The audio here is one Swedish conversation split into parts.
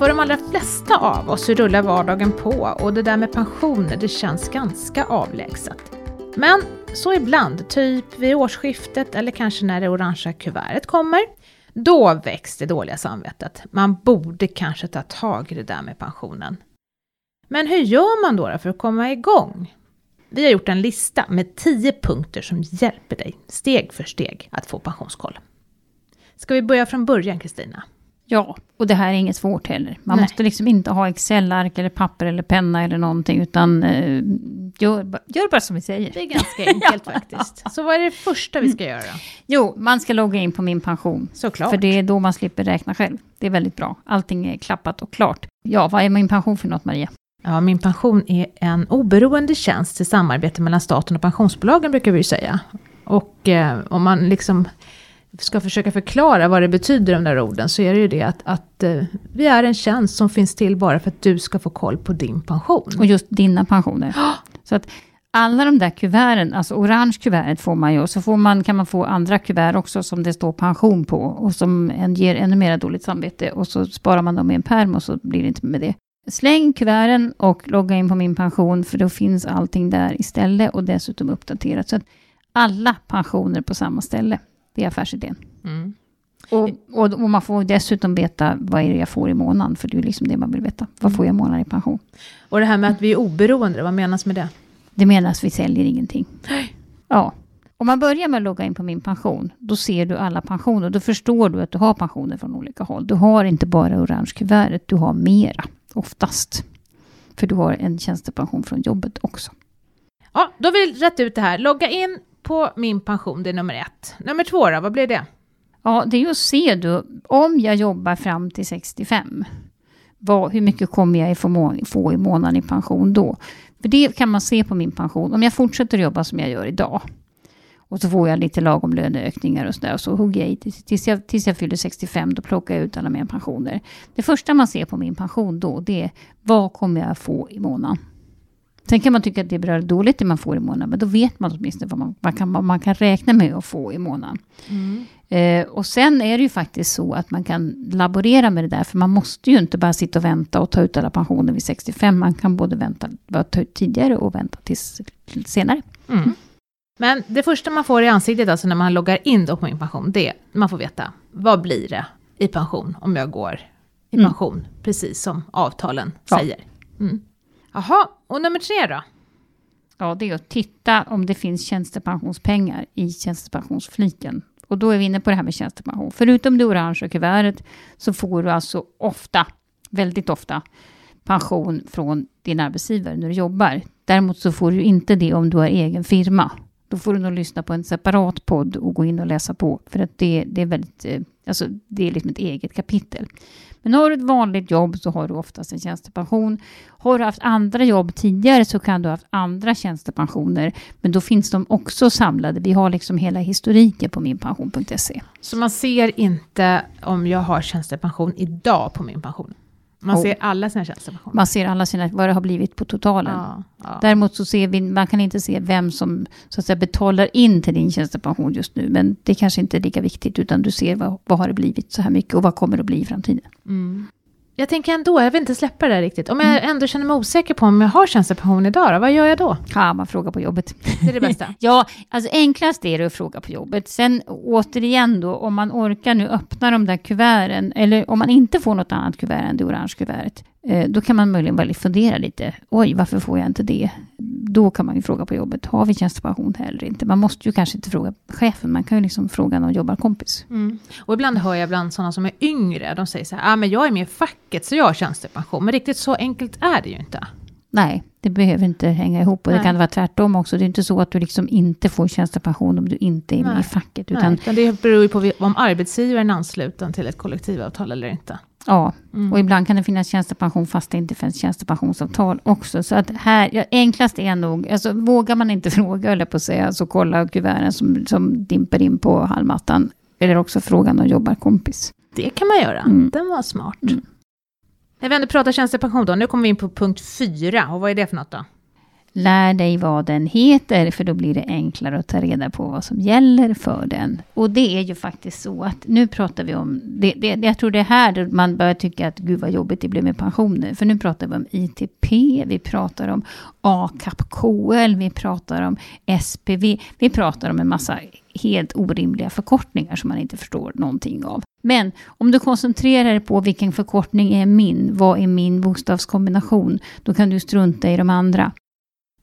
För de allra flesta av oss rullar vardagen på och det där med pensioner det känns ganska avlägset. Men så ibland, typ vid årsskiftet eller kanske när det orangea kuvertet kommer, då väcks det dåliga samvetet. Man borde kanske ta tag i det där med pensionen. Men hur gör man då för att komma igång? Vi har gjort en lista med 10 punkter som hjälper dig steg för steg att få pensionskoll. Ska vi börja från början Kristina? Ja, och det här är inget svårt heller. Man Nej. måste liksom inte ha Excel-ark eller papper eller penna eller någonting, utan eh, gör, gör bara som vi säger. Det är ganska enkelt faktiskt. Så vad är det första vi ska göra? Jo, man ska logga in på min pension. Såklart. För det är då man slipper räkna själv. Det är väldigt bra. Allting är klappat och klart. Ja, vad är min pension för något, Maria? Ja, Min pension är en oberoende tjänst i samarbete mellan staten och pensionsbolagen brukar vi ju säga. Och eh, om man liksom ska försöka förklara vad det betyder de där orden så är det ju det att, att eh, vi är en tjänst som finns till bara för att du ska få koll på din pension. Och just dina pensioner. Så att alla de där kuverten, alltså orange kuvertet får man ju, och så får man, kan man få andra kuvert också som det står pension på, och som en, ger ännu mer dåligt samvete, och så sparar man dem i en pärm och så blir det inte med det. Släng kuverten och logga in på min pension, för då finns allting där istället, och dessutom uppdaterat. Så att alla pensioner på samma ställe, det är affärsidén. Mm. Och, och, och man får dessutom veta vad är det jag får i månaden, för det är liksom det man vill veta. Vad får jag i månaden i pension? Och det här med att vi är oberoende, vad menas med det? Det menas vi säljer ingenting. Ja. Om man börjar med att logga in på min pension, då ser du alla pensioner. Då förstår du att du har pensioner från olika håll. Du har inte bara orange kuvertet, du har mera, oftast. För du har en tjänstepension från jobbet också. Ja, då har vi rätt ut det här. Logga in på min pension, det är nummer ett. Nummer två då, vad blir det? Ja, det är ju att se då, om jag jobbar fram till 65, vad, hur mycket kommer jag få, i månaden i pension då? För det kan man se på min pension. Om jag fortsätter jobba som jag gör idag, och så får jag lite lagom löneökningar och sådär, och så hugger jag i tills jag, tills jag fyller 65, då plockar jag ut alla mina pensioner. Det första man ser på min pension då, det är vad kommer jag få i månaden? Sen kan man tycka att det är bra eller dåligt det man får i månaden, men då vet man åtminstone vad man, vad kan, vad man kan räkna med att få i månaden. Eh, och sen är det ju faktiskt så att man kan laborera med det där, för man måste ju inte bara sitta och vänta och ta ut alla pensioner vid 65. Man kan både vänta, bara ta ut tidigare och vänta tills senare. Mm. Men det första man får i ansiktet alltså när man loggar in då på min pension, det är man får veta vad blir det i pension om jag går i Mm. pension, precis som avtalen Ja. säger. Mm. Jaha, och nummer tre då? Ja, det är att titta om det finns tjänstepensionspengar i tjänstepensionsfliken. Och då är vi inne på det här med tjänstepension. Förutom det orangea kuvertet så får du alltså ofta, väldigt ofta, pension från din arbetsgivare när du jobbar. Däremot så får du inte det om du har egen firma. Då får du nog lyssna på en separat podd och gå in och läsa på. För att det, det är väldigt, eh, alltså det är liksom ett eget kapitel. Men har du ett vanligt jobb så har du oftast en tjänstepension. Har du haft andra jobb tidigare så kan du ha haft andra tjänstepensioner. Men då finns de också samlade. Vi har liksom hela historiken på minpension.se. Så man ser inte om jag har tjänstepension idag på min pension? Man Oh. ser alla sina tjänstepensioner? Man ser alla sina, vad det har blivit på totalen. Ja, ja. Däremot så ser vi, man kan inte se vem som så att säga, betalar in till din tjänstepension just nu. Men det kanske inte är lika viktigt, utan du ser vad, vad har det blivit så här mycket och vad kommer det att bli i framtiden. Mm. Jag tänker ändå, jag vill inte släppa det där riktigt. Om jag Mm. ändå känner mig osäker på om jag har tjänstepension idag, då, vad gör jag då? Ja, man frågar på jobbet. Det är det bästa. Ja, alltså enklast är det att fråga på jobbet. Sen återigen då, om man orkar nu öppna de där kuverten, eller om man inte får något annat kuvert än det orange kuvertet, eh, då kan man möjligen bara fundera lite. Oj, varför får jag inte det? Då kan man ju fråga på jobbet, har vi tjänstepension här eller inte? Man måste ju kanske inte fråga chefen, man kan ju liksom fråga någon jobbarkompis. Mm. Och ibland hör jag bland sådana som är yngre, de säger så här, ah, men jag är med i facket så jag har tjänstepension. Men riktigt så enkelt är det ju inte. Nej, det behöver inte hänga ihop. Och det Nej. kan vara tvärtom också. Det är inte så att du liksom inte får tjänstepension om du inte är med Nej. i facket. Nej, Utan, utan det beror ju på om arbetsgivaren är ansluten till ett kollektivavtal eller inte. ja, Mm. Och ibland kan det finnas tjänstepension fast det inte finns tjänstepensionsavtal också. Så att här, ja, enklast är nog, alltså vågar man inte fråga, eller på att säga, så kolla kuverten som, som dimper in på hallmattan. Eller också fråga någon jobbarkompis. Det kan man göra. Mm. Den var smart. Mm. När vi ändå pratar tjänstepension då, nu kommer vi in på punkt fyra. Och vad är det för något då? Lär dig vad den heter, för då blir det enklare att ta reda på vad som gäller för den. Och det är ju faktiskt så att nu pratar vi om, det, det, jag tror det är här man börjar tycka att gud vad jobbigt det blir med pensioner. För nu pratar vi om ITP, vi pratar om ACAP-KL, vi pratar om SPV, vi pratar om en massa helt orimliga förkortningar som man inte förstår någonting av. Men om du koncentrerar dig på vilken förkortning är min, vad är min bokstavskombination, då kan du strunta i de andra.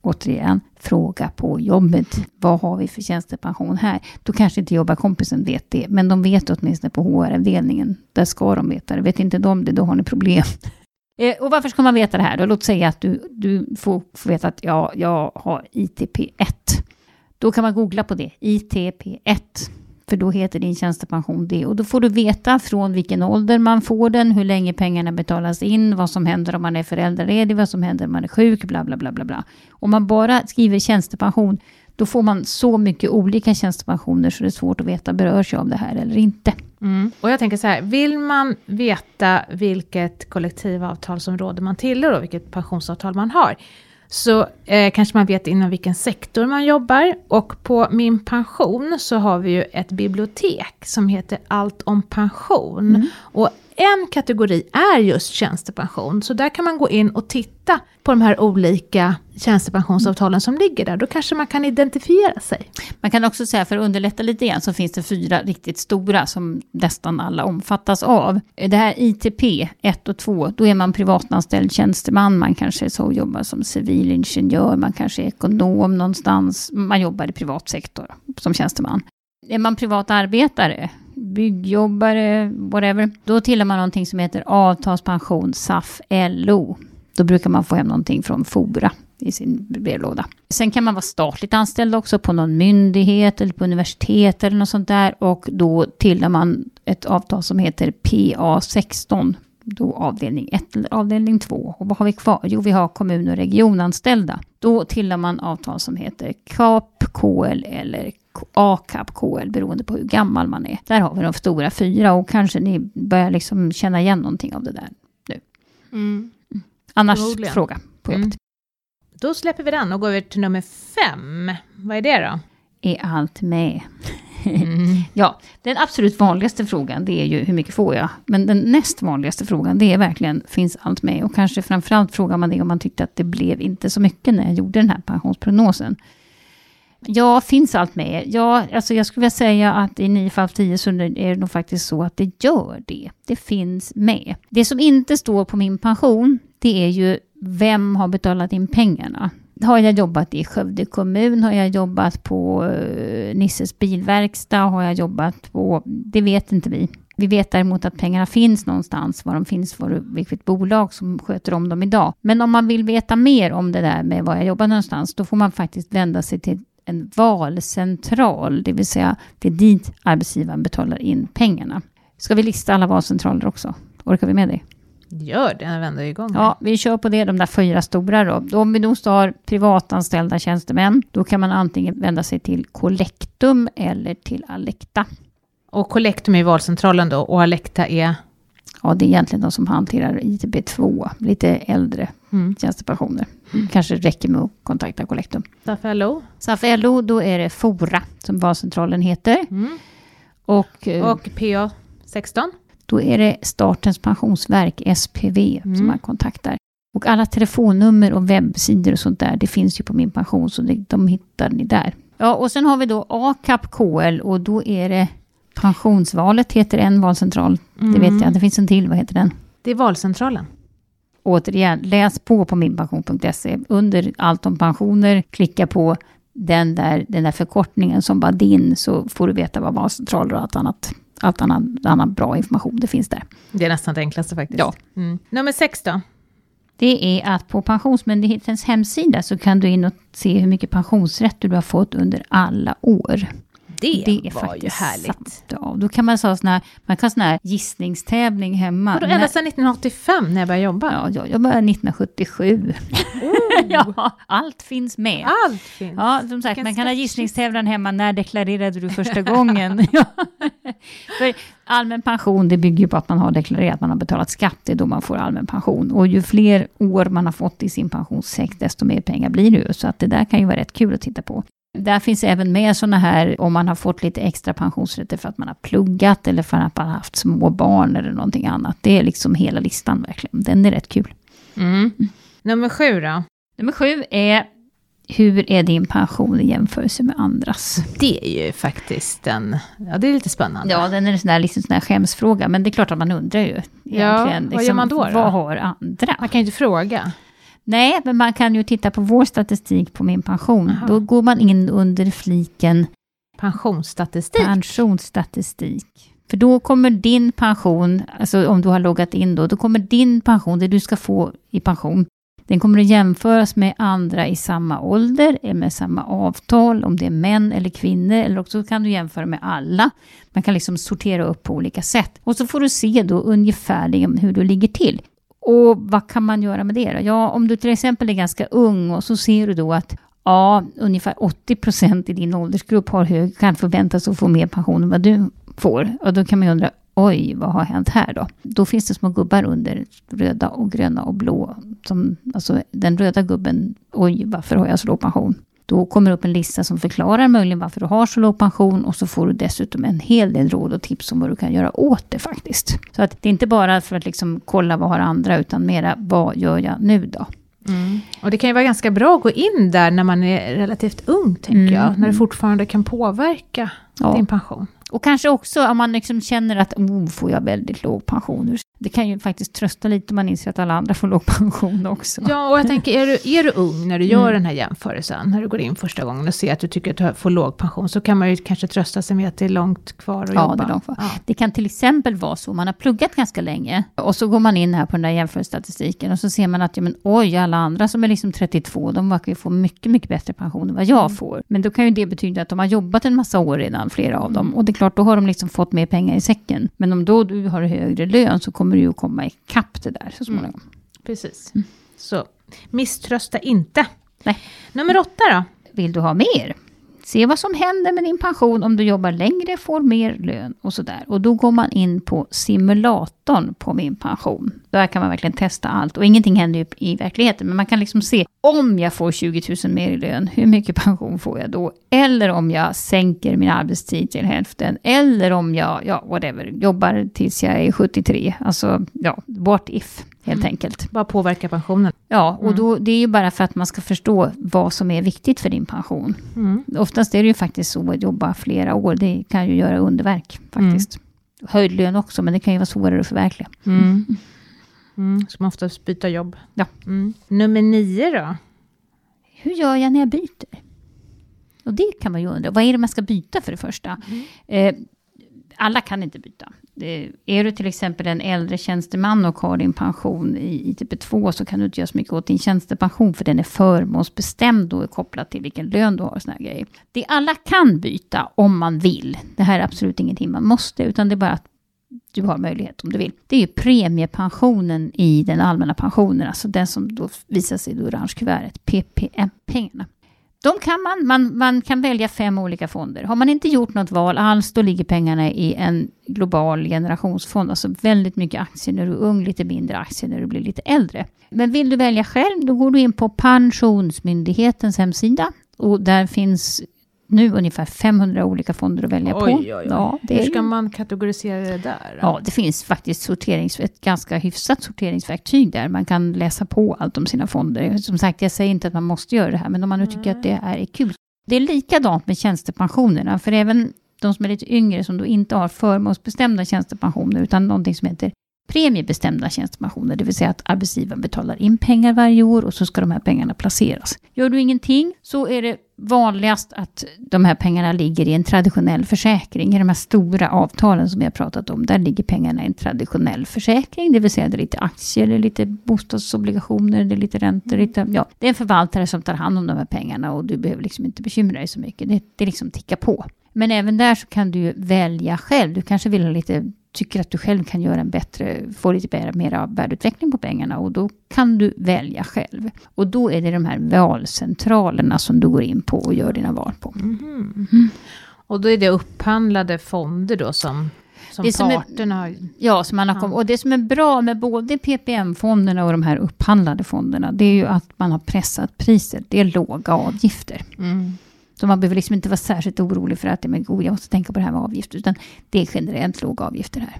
Återigen, fråga på jobbet. Vad har vi för tjänstepension här? Då kanske inte jobbarkompisen vet det, men de vet åtminstone på HR-avdelningen. Där ska de veta det. Vet inte de det, då har ni problem. Eh, och varför ska man veta det här? Då? Låt säga att du, du får, får veta att ja, jag har ITP1. Då kan man googla på det, ITP1. För då heter din tjänstepension det. Och då får du veta från vilken ålder man får den, hur länge pengarna betalas in, vad som händer om man är föräldraledig, vad som händer om man är sjuk, bla bla bla bla bla. Om man bara skriver tjänstepension, då får man så mycket olika tjänstepensioner så det är svårt att veta berörs jag av det här eller inte. Mm. Och jag tänker så här, vill man veta vilket kollektivavtalsområde man tillhör och vilket pensionsavtal man har, så eh, kanske man vet inom vilken sektor man jobbar. Och på Min pension så har vi ju ett bibliotek som heter Allt om pension. Mm. Och en kategori är just tjänstepension, så där kan man gå in och titta på de här olika tjänstepensionsavtalen som ligger där. Då kanske man kan identifiera sig. Man kan också säga, för att underlätta lite grann, så finns det fyra riktigt stora som nästan alla omfattas av. Det här ITP 1 och 2, då är man privatanställd tjänsteman, man kanske så jobbar som civilingenjör, man kanske är ekonom någonstans, man jobbar i privat sektor som tjänsteman. Är man privat arbetare, byggjobbare, whatever, då tillhör man någonting som heter avtalspension, SAF, LO. Då brukar man få hem någonting från Fora i sin brevlåda. Sen kan man vara statligt anställd också på någon myndighet eller på universitet eller något sånt där och då tillhör man ett avtal som heter PA16 då avdelning 1 eller avdelning 2. Och vad har vi kvar? Jo, vi har kommun och regionanställda. Då tillhör man avtal som heter KAP, KL eller AKAP, KL, beroende på hur gammal man är. Där har vi de stora fyra och kanske ni börjar liksom känna igen någonting av det där nu. Mm. Annars Förmodligen. fråga på jobbet. Mm. Då släpper vi den och går över till nummer fem. Vad är det då? Är allt med? Mm. ja, den absolut vanligaste frågan det är ju hur mycket får jag? Men den näst vanligaste frågan det är verkligen finns allt med? Och kanske framförallt frågar man det om man tyckte att det blev inte så mycket när jag gjorde den här pensionsprognosen. Ja, finns allt med? Ja, alltså jag skulle vilja säga att i 9 fall av 10 så är det nog faktiskt så att det gör det. Det finns med. Det som inte står på min pension, det är ju vem har betalat in pengarna? Har jag jobbat i Skövde kommun? Har jag jobbat på eh, Nisses bilverkstad? Har jag jobbat på... Det vet inte vi. Vi vet däremot att pengarna finns någonstans, var de finns för vilket bolag som sköter om dem idag. Men om man vill veta mer om det där med var jag jobbar någonstans, då får man faktiskt vända sig till en valcentral, det vill säga det är dit arbetsgivaren betalar in pengarna. Ska vi lista alla valcentraler också? Orkar vi med det? Gör det, när vi ändå är igång. Ja, vi kör på det, de där fyra stora då. Om vi då har privatanställda tjänstemän, då kan man antingen vända sig till Collectum eller till Alekta. Och Collectum är valcentralen då och Alekta är? Ja, det är egentligen de som hanterar ITB2, lite äldre mm. tjänstepensioner. Mm. Kanske räcker med att kontakta Collectum. SAF-LO? SAF-LO, då är det Fora som valcentralen heter. Mm. Och, eh, och PA 16? Då är det Statens pensionsverk, SPV, mm. som man kontaktar. Och alla telefonnummer och webbsidor och sånt där, det finns ju på min pension, så det, de hittar ni där. Ja, och sen har vi då ACAP KL och då är det Pensionsvalet heter en valcentral. Mm. Det vet mm. jag. Det finns en till. Vad heter den? Det är valcentralen. Återigen, läs på på minpension.se. Under allt om pensioner, klicka på den där, den där förkortningen som var din, så får du veta vad valcentraler och allt annat allt annat, annan bra information det finns där. Det är nästan det enklaste faktiskt. Ja. Mm. Nummer sex då? Det är att på Pensionsmyndighetens hemsida så kan du in och se hur mycket pensionsrätter du har fått under alla år. Det, det var ju härligt. Ja, då kan man ha sån här, man kan sån här gissningstävling hemma. Och då ända sedan 1985 när jag började jobba? Ja, jag, jag började 1977. Oh. ja, allt finns med. Allt finns. Ja, som sagt, man kan ha gissningstävlan hemma. När deklarerade du första gången? För allmän pension, det bygger ju på att man har deklarerat att man har betalat skatt. Det är då man får allmän pension. Och ju fler år man har fått i sin pensionssäck, desto mer pengar blir det ju. Så att det där kan ju vara rätt kul att titta på. Där finns även med sådana här, om man har fått lite extra pensionsrätter för att man har pluggat, eller för att man har haft små barn eller någonting annat. Det är liksom hela listan verkligen. Den är rätt kul. Mm. Nummer sju då? Nummer sju är hur är din pension i jämförelse med andras? Det är ju faktiskt en, ja det är lite spännande. Ja, den är en sån där, liksom sån där skämsfråga, men det är klart att man undrar ju. Ja, vad liksom, gör man då, då? Vad har andra? Man kan ju inte fråga. Nej, men man kan ju titta på vår statistik på min pension. Aha. Då går man in under fliken Pensionsstatistik. pensionsstatistik. För då kommer din pension, alltså om du har loggat in då, då kommer din pension, det du ska få i pension, den kommer att jämföras med andra i samma ålder, eller med samma avtal, om det är män eller kvinnor, eller också kan du jämföra med alla. Man kan liksom sortera upp på olika sätt. Och så får du se då ungefärligen hur du ligger till. Och vad kan man göra med det då? Ja, om du till exempel är ganska ung och så ser du då att ja, ungefär 80 procent i din åldersgrupp har hög, kan förväntas att få mer pension än vad du får. Och då kan man ju undra, oj, vad har hänt här då? Då finns det små gubbar under, röda och gröna och blå. Som, alltså den röda gubben, oj, varför har jag så låg pension? Då kommer det upp en lista som förklarar möjligen varför du har så låg pension och så får du dessutom en hel del råd och tips om vad du kan göra åt det faktiskt. Så att det är inte bara för att liksom kolla vad har andra utan mera vad gör jag nu då? Mm. Och det kan ju vara ganska bra att gå in där när man är relativt ung, tänker Mm. jag. När det fortfarande kan påverka Ja. din pension. Och kanske också om man liksom känner att oh, får jag väldigt låg pension. Det kan ju faktiskt trösta lite om man inser att alla andra får låg pension också. Ja, och jag tänker, är du, är du ung när du gör Mm. den här jämförelsen, när du går in första gången och ser att du tycker att du får låg pension, så kan man ju kanske trösta sig med att det är långt kvar att Ja, jobba. det är långt kvar. Ja. Det kan till exempel vara så, man har pluggat ganska länge och så går man in här på den där jämförelsestatistiken och så ser man att ja, men, oj, alla andra som är liksom 32, de verkar ju få mycket, mycket bättre pension än vad jag får. Men då kan ju det betyda att de har jobbat en massa år redan, flera av dem. Och det är klart, då har de liksom fått mer pengar i säcken. Men om då du har högre lön så kommer du ju komma ikapp det där så småningom. Precis. Så misströsta inte. Nej. Nummer åtta då? Vill du ha mer? Se vad som händer med din pension om du jobbar längre, får mer lön och sådär. Och då går man in på simulatorn på min pension. Där kan man verkligen testa allt. Och ingenting händer ju i verkligheten, men man kan liksom se om jag får 20 000 mer i lön, hur mycket pension får jag då? Eller om jag sänker min arbetstid till hälften. Eller om jag, ja whatever, jobbar tills jag är 73. Alltså, ja, what if, helt enkelt. Bara påverka pensionen. Ja, och då, det är ju bara för att man ska förstå vad som är viktigt för din pension. Mm. Oftast är det ju faktiskt så att jobba flera år, det kan ju göra underverk faktiskt. Höjd lön också, men det kan ju vara svårare att förverkliga. Mm. Mm. Ska man oftast byta jobb. Ja. Mm. Nummer nio då? Hur gör jag när jag byter? Och det kan man ju undra. Vad är det man ska byta för det första? Eh, alla kan inte byta. Eh, är du till exempel en äldre tjänsteman och har din pension i ITP2 så kan du inte göra så mycket åt din tjänstepension för den är förmånsbestämd och är kopplad till vilken lön du har och såna grejer. Det alla kan byta om man vill. Det här är absolut ingenting man måste utan det är bara att du har möjlighet om du vill. Det är ju premiepensionen i den allmänna pensionen, alltså den som då visar sig i det orange kuvertet, PPM-pengarna. De kan man, man, man kan välja fem olika fonder. Har man inte gjort något val alls, då ligger pengarna i en global generationsfond. Alltså väldigt mycket aktier när du är ung, lite mindre aktier när du blir lite äldre. Men vill du välja själv, då går du in på Pensionsmyndighetens hemsida. Och där finns nu ungefär 500 olika fonder att välja på. Oj, oj, oj. Ja, Hur ska ju- man kategorisera det där? Ja, det finns faktiskt sorterings, ett ganska hyfsat sorteringsverktyg där. Man kan läsa på allt om sina fonder. Som sagt, jag säger inte att man måste göra det här, men om man nu tycker att det är kul. Det är likadant med tjänstepensionerna, för även de som är lite yngre som då inte har förmånsbestämda tjänstepensioner, utan någonting som heter premiebestämda tjänstepensioner, det vill säga att arbetsgivaren betalar in pengar varje år och så ska de här pengarna placeras. Gör du ingenting så är det vanligast att de här pengarna ligger i en traditionell försäkring. I de här stora avtalen som vi har pratat om, där ligger pengarna i en traditionell försäkring, det vill säga det är lite aktier, det är lite bostadsobligationer, det är lite räntor, lite, ja. Det är en förvaltare som tar hand om de här pengarna och du behöver liksom inte bekymra dig så mycket. Det, det liksom tickar på. Men även där så kan du välja själv. Du kanske vill ha lite tycker att du själv kan göra en bättre, få lite mer, mer värdeutveckling på pengarna och då kan du välja själv. Och då är det de här valcentralerna som du går in på och gör dina val på. Mhm. Och då är det upphandlade fonder då som, som Det som är- parterna har... Ja, som man har kommit. Och det som är bra med både PPM-fonderna och de här upphandlade fonderna, det är ju att man har pressat priset. Det är låga avgifter. Mm. Så man behöver liksom inte vara särskilt orolig för att det är god, jag måste tänka på det här med avgifter, utan det är generellt låga avgifter här.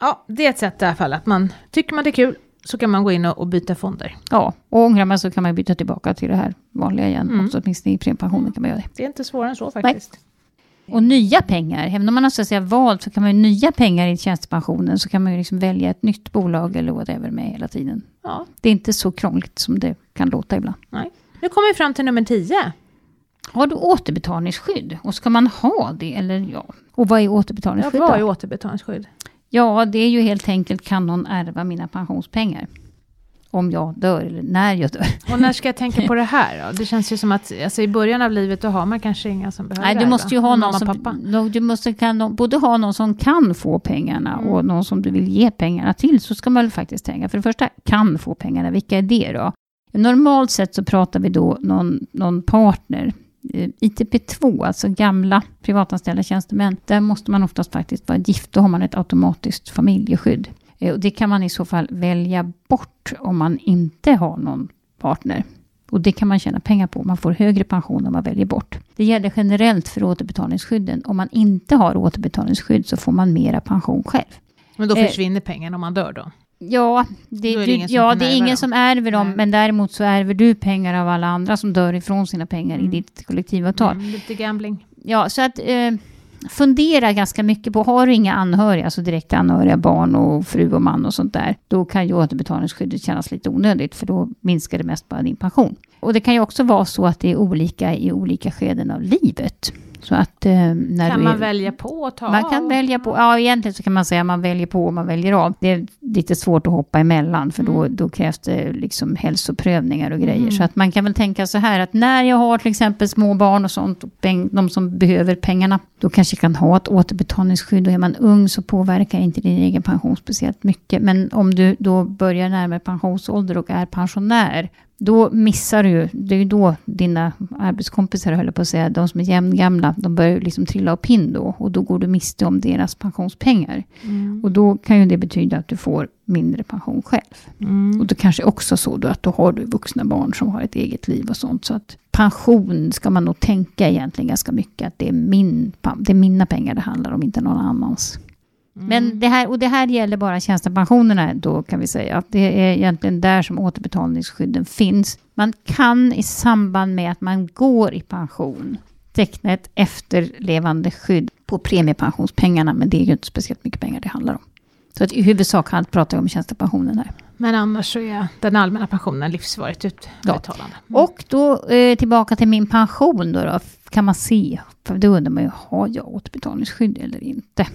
Ja, det är ett sätt i alla fall att man tycker man det är kul så kan man gå in och, och byta fonder. Ja, och ångrar man så kan man byta tillbaka till det här vanliga igen. Mm. Också, åtminstone i premiepensionen kan man göra det. Det är inte svårare än så faktiskt. Och nya pengar, även om man har så att säga valt så kan man ju nya pengar i tjänstepensionen så kan man ju liksom välja ett nytt bolag eller whatever med hela tiden. Ja, Det är inte så krångligt som det kan låta ibland. nej. Nu kommer vi fram till nummer 10. Har du återbetalningsskydd? Och ska man ha det eller ja? Och vad är Ja, återbetalningsskydd vad är återbetalningsskydd? Ja, det är ju helt enkelt kan någon ärva mina pensionspengar? Om jag dör eller när jag dör. Och när ska jag tänka på det här då? Det känns ju som att alltså, i början av livet då har man kanske inga som behöver Nej, du måste ju ha någon som, du måste kan, både ha någon som kan få pengarna Mm. och någon som du vill ge pengarna till. Så ska man väl faktiskt tänka. För det första, kan få pengarna. Vilka är det då? Normalt sett så pratar vi då någon, någon partner. Eh, ITP2, alltså gamla privatanställda tjänstemän. Där måste man oftast faktiskt vara gift. Då har man ett automatiskt familjeskydd. Eh, Och det kan man i så fall välja bort om man inte har någon partner. Och det kan man tjäna pengar på. Man får högre pension om man väljer bort. Det gäller generellt för återbetalningsskydden. Om man inte har återbetalningsskydd så får man mera pension själv. Men då Eh, försvinner pengarna om man dör då? Ja, det, är det ingen ja, det är ingen dem. som ärver dem, Nej. men däremot så ärver du pengar av alla andra som dör ifrån sina pengar Mm. i ditt kollektivavtal. Mm, lite gambling. Ja, så att eh, fundera ganska mycket på, har du inga anhöriga, alltså direkta anhöriga, barn och fru och man och sånt där, då kan ju återbetalningsskyddet kännas lite onödigt, för då minskar det mest bara din pension. Och det kan ju också vara så att det är olika i olika skeden av livet. Så att eh, när Kan man är, välja på att ta man kan av? välja på, ja egentligen så kan man säga att man väljer på och man väljer av. Det är lite svårt att hoppa emellan för då, Mm. då krävs det liksom hälsoprövningar och grejer. Mm. Så att man kan väl tänka så här att när jag har till exempel små barn och sånt, och peng, de som behöver pengarna, då kanske jag kan ha ett återbetalningsskydd och är man ung så påverkar inte din egen pension speciellt mycket. Men om du då börjar närmare pensionsålder och är pensionär, då missar du ju, det är ju då dina arbetskompisar höll jag på att säga, de som är jämngamla, de börjar ju liksom trilla av pinn då och då går du miste om deras pensionspengar. Mm. Och då kan ju det betyda att du får mindre pension själv. Mm. Och det kanske också så då att då har du vuxna barn som har ett eget liv och sånt. Så att pension ska man nog tänka egentligen ganska mycket att det är, min, det är mina pengar det handlar om, inte någon annans. Mm. Men det här, och det här gäller bara tjänstepensionerna då kan vi säga. Att det är egentligen där som återbetalningsskydden finns. Man kan i samband med att man går i pension teckna ett efterlevande skydd på premiepensionspengarna. Men det är ju inte speciellt mycket pengar det handlar om. Så att i huvudsak pratar jag om tjänstepensionen här. Men annars så är den allmänna pensionen livsvarigt utbetalande. Mm. Och då eh, tillbaka till min pension då, då. Kan man se? För då undrar man ju, har jag återbetalningsskydd eller inte?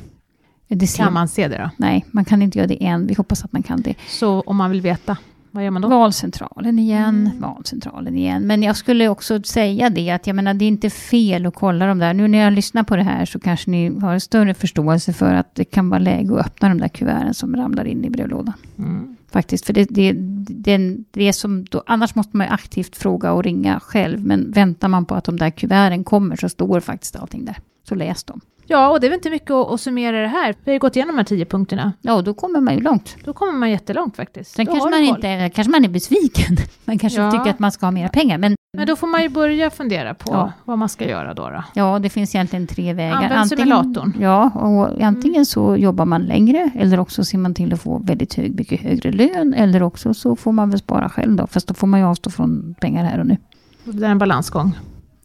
Det ser Kan man se det då? Nej, man kan inte göra det än. Vi hoppas att man kan det. Så om man vill veta, vad gör man då? Valcentralen igen, Mm. valcentralen igen. Men jag skulle också säga det att jag menar det är inte fel att kolla de där. Nu när jag lyssnar på det här så kanske ni har en större förståelse för att det kan vara läge att öppna de där kuverten som ramlar in i brevlådan. Mm. Faktiskt, för det, det, det, det som då, annars måste man ju aktivt fråga och ringa själv. Men väntar man på att de där kuverten kommer så står faktiskt allting där. Så läs dem. Ja, och det är väl inte mycket att, att summera det här. Vi har ju gått igenom de här tio punkterna. Ja, då kommer man ju långt. Då kommer man jättelångt faktiskt. Sen Då kanske man, inte, kanske man är besviken. Man kanske Ja. tycker att man ska ha mera pengar. Men Men då får man ju börja fundera på Ja. vad man ska göra då. då. Ja, det finns egentligen tre vägar. Använd simulatorn. Ja, och antingen så jobbar man längre eller också ser man till att få väldigt hög, mycket högre lön. Eller också så får man väl spara själv då. Fast då får man ju avstå från pengar här och nu. Det är en balansgång.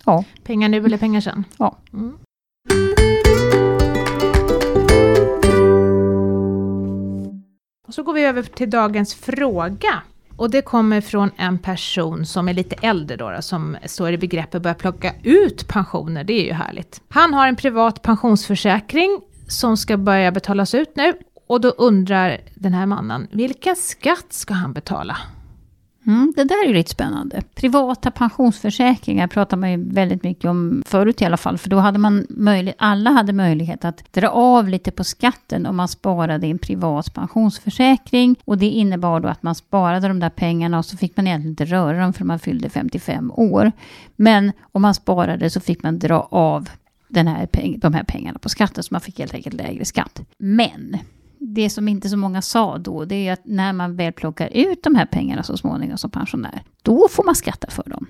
Ja. Pengar nu eller pengar sen. Ja. Mm. Och så går vi över till dagens fråga. Och det kommer från en person som är lite äldre då, då som står i begrepp att börja plocka ut pensioner. Det är ju härligt. Han har en privat pensionsförsäkring som ska börja betalas ut nu. Och då undrar den här mannen, vilken skatt ska han betala? Mm, det där är ju lite spännande. Privata pensionsförsäkringar pratar man ju väldigt mycket om förut i alla fall. För då hade man möjlighet, alla hade möjlighet att dra av lite på skatten om man sparade i en privat pensionsförsäkring. Och det innebar då att man sparade de där pengarna och så fick man egentligen inte röra dem för man fyllde 55 år. Men om man sparade så fick man dra av den här de här pengarna på skatten, så man fick helt enkelt lägre skatt. Men det som inte så många sa då, det är att när man väl plockar ut de här pengarna så småningom som pensionär, då får man skatta för dem.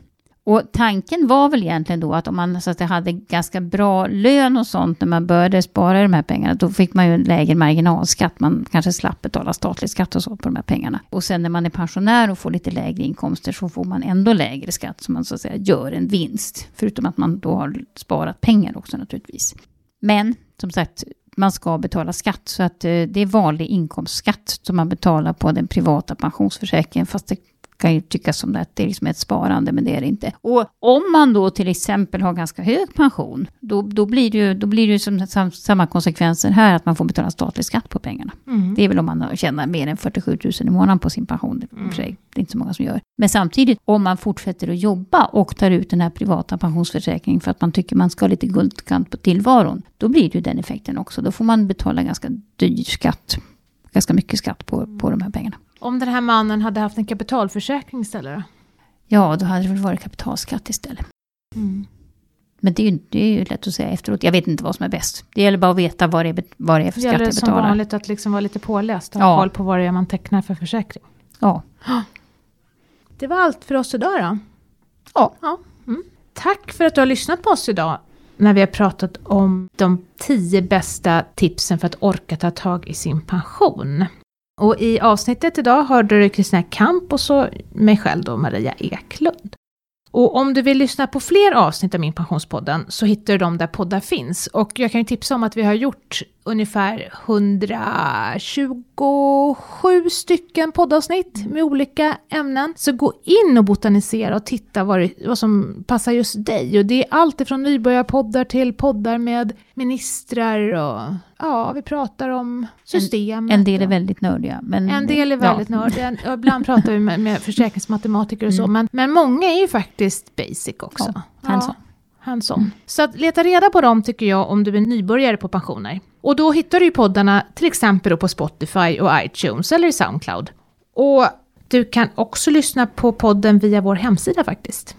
Och tanken var väl egentligen då att om man så att det hade ganska bra lön och sånt när man började spara de här pengarna, då fick man ju en lägre marginalskatt. Man kanske slapp betala statlig skatt och så på de här pengarna. Och sen när man är pensionär och får lite lägre inkomster så får man ändå lägre skatt, så man så att säga gör en vinst. Förutom att man då har sparat pengar också naturligtvis. Men som sagt, man ska betala skatt. Så att eh, det är vanlig inkomstskatt som man betalar på den privata pensionsförsäkringen. Fast det kan ju tyckas som att det är liksom ett sparande, men det är det inte. Och om man då till exempel har ganska hög pension, då, då blir det ju, då blir det ju som, sam, samma konsekvenser här, att man får betala statlig skatt på pengarna. Mm. Det är väl om man tjänar mer än 47 000 i månaden på sin pension. Det, för sig, det är inte så många som gör. Men samtidigt, om man fortsätter att jobba och tar ut den här privata pensionsförsäkringen för att man tycker man ska ha lite guldkant på tillvaron, då blir det ju den effekten också. Då får man betala ganska dyr skatt, ganska mycket skatt på, på de här pengarna. Om den här mannen hade haft en kapitalförsäkring istället då? Ja, då hade det väl varit kapitalskatt istället. Mm. Men det är, ju, det är ju lätt att säga efteråt. Jag vet inte vad som är bäst. Det gäller bara att veta vad det är, vad det är för Det skatt gäller jag som betalar. vanligt att liksom vara lite påläst och ha Ja. koll på vad det är man tecknar för försäkring. Ja. Det var allt för oss idag då. Ja. ja. Mm. Tack för att du har lyssnat på oss idag när vi har pratat om de tio bästa tipsen för att orka ta tag i sin pension. Och i avsnittet idag hörde du Kristina Kamp och så mig själv då, Maria Eklund. Och om du vill lyssna på fler avsnitt av Min Pensionspodden så hittar du dem där poddar finns. Och jag kan ju tipsa om att vi har gjort ungefär 127 stycken poddavsnitt med olika ämnen. Så gå in och botanisera och titta vad, det, vad som passar just dig. Och det är allt ifrån nybörjarpoddar till poddar med ministrar och ja, vi pratar om systemet. En del är väldigt nördiga. Men, en del är väldigt ja. nördiga, och ibland pratar vi med, med försäkringsmatematiker och så, Mm. men, men många är ju faktiskt basic också. Ja, hands-on. hands-on. Så att leta reda på dem tycker jag om du är nybörjare på pensioner. Och då hittar du ju poddarna till exempel på Spotify och iTunes eller i Soundcloud. Och du kan också lyssna på podden via vår hemsida faktiskt.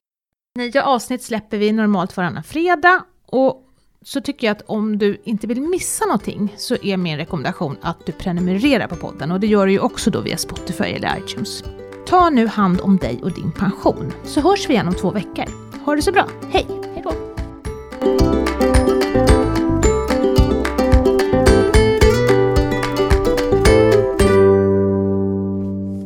Nya avsnitt släpper vi normalt varannan fredag och så tycker jag att om du inte vill missa någonting så är min rekommendation att du prenumererar på podden och det gör du ju också då via Spotify eller iTunes. Ta nu hand om dig och din pension så hörs vi igen om två veckor. Ha det så bra, hej! Hej!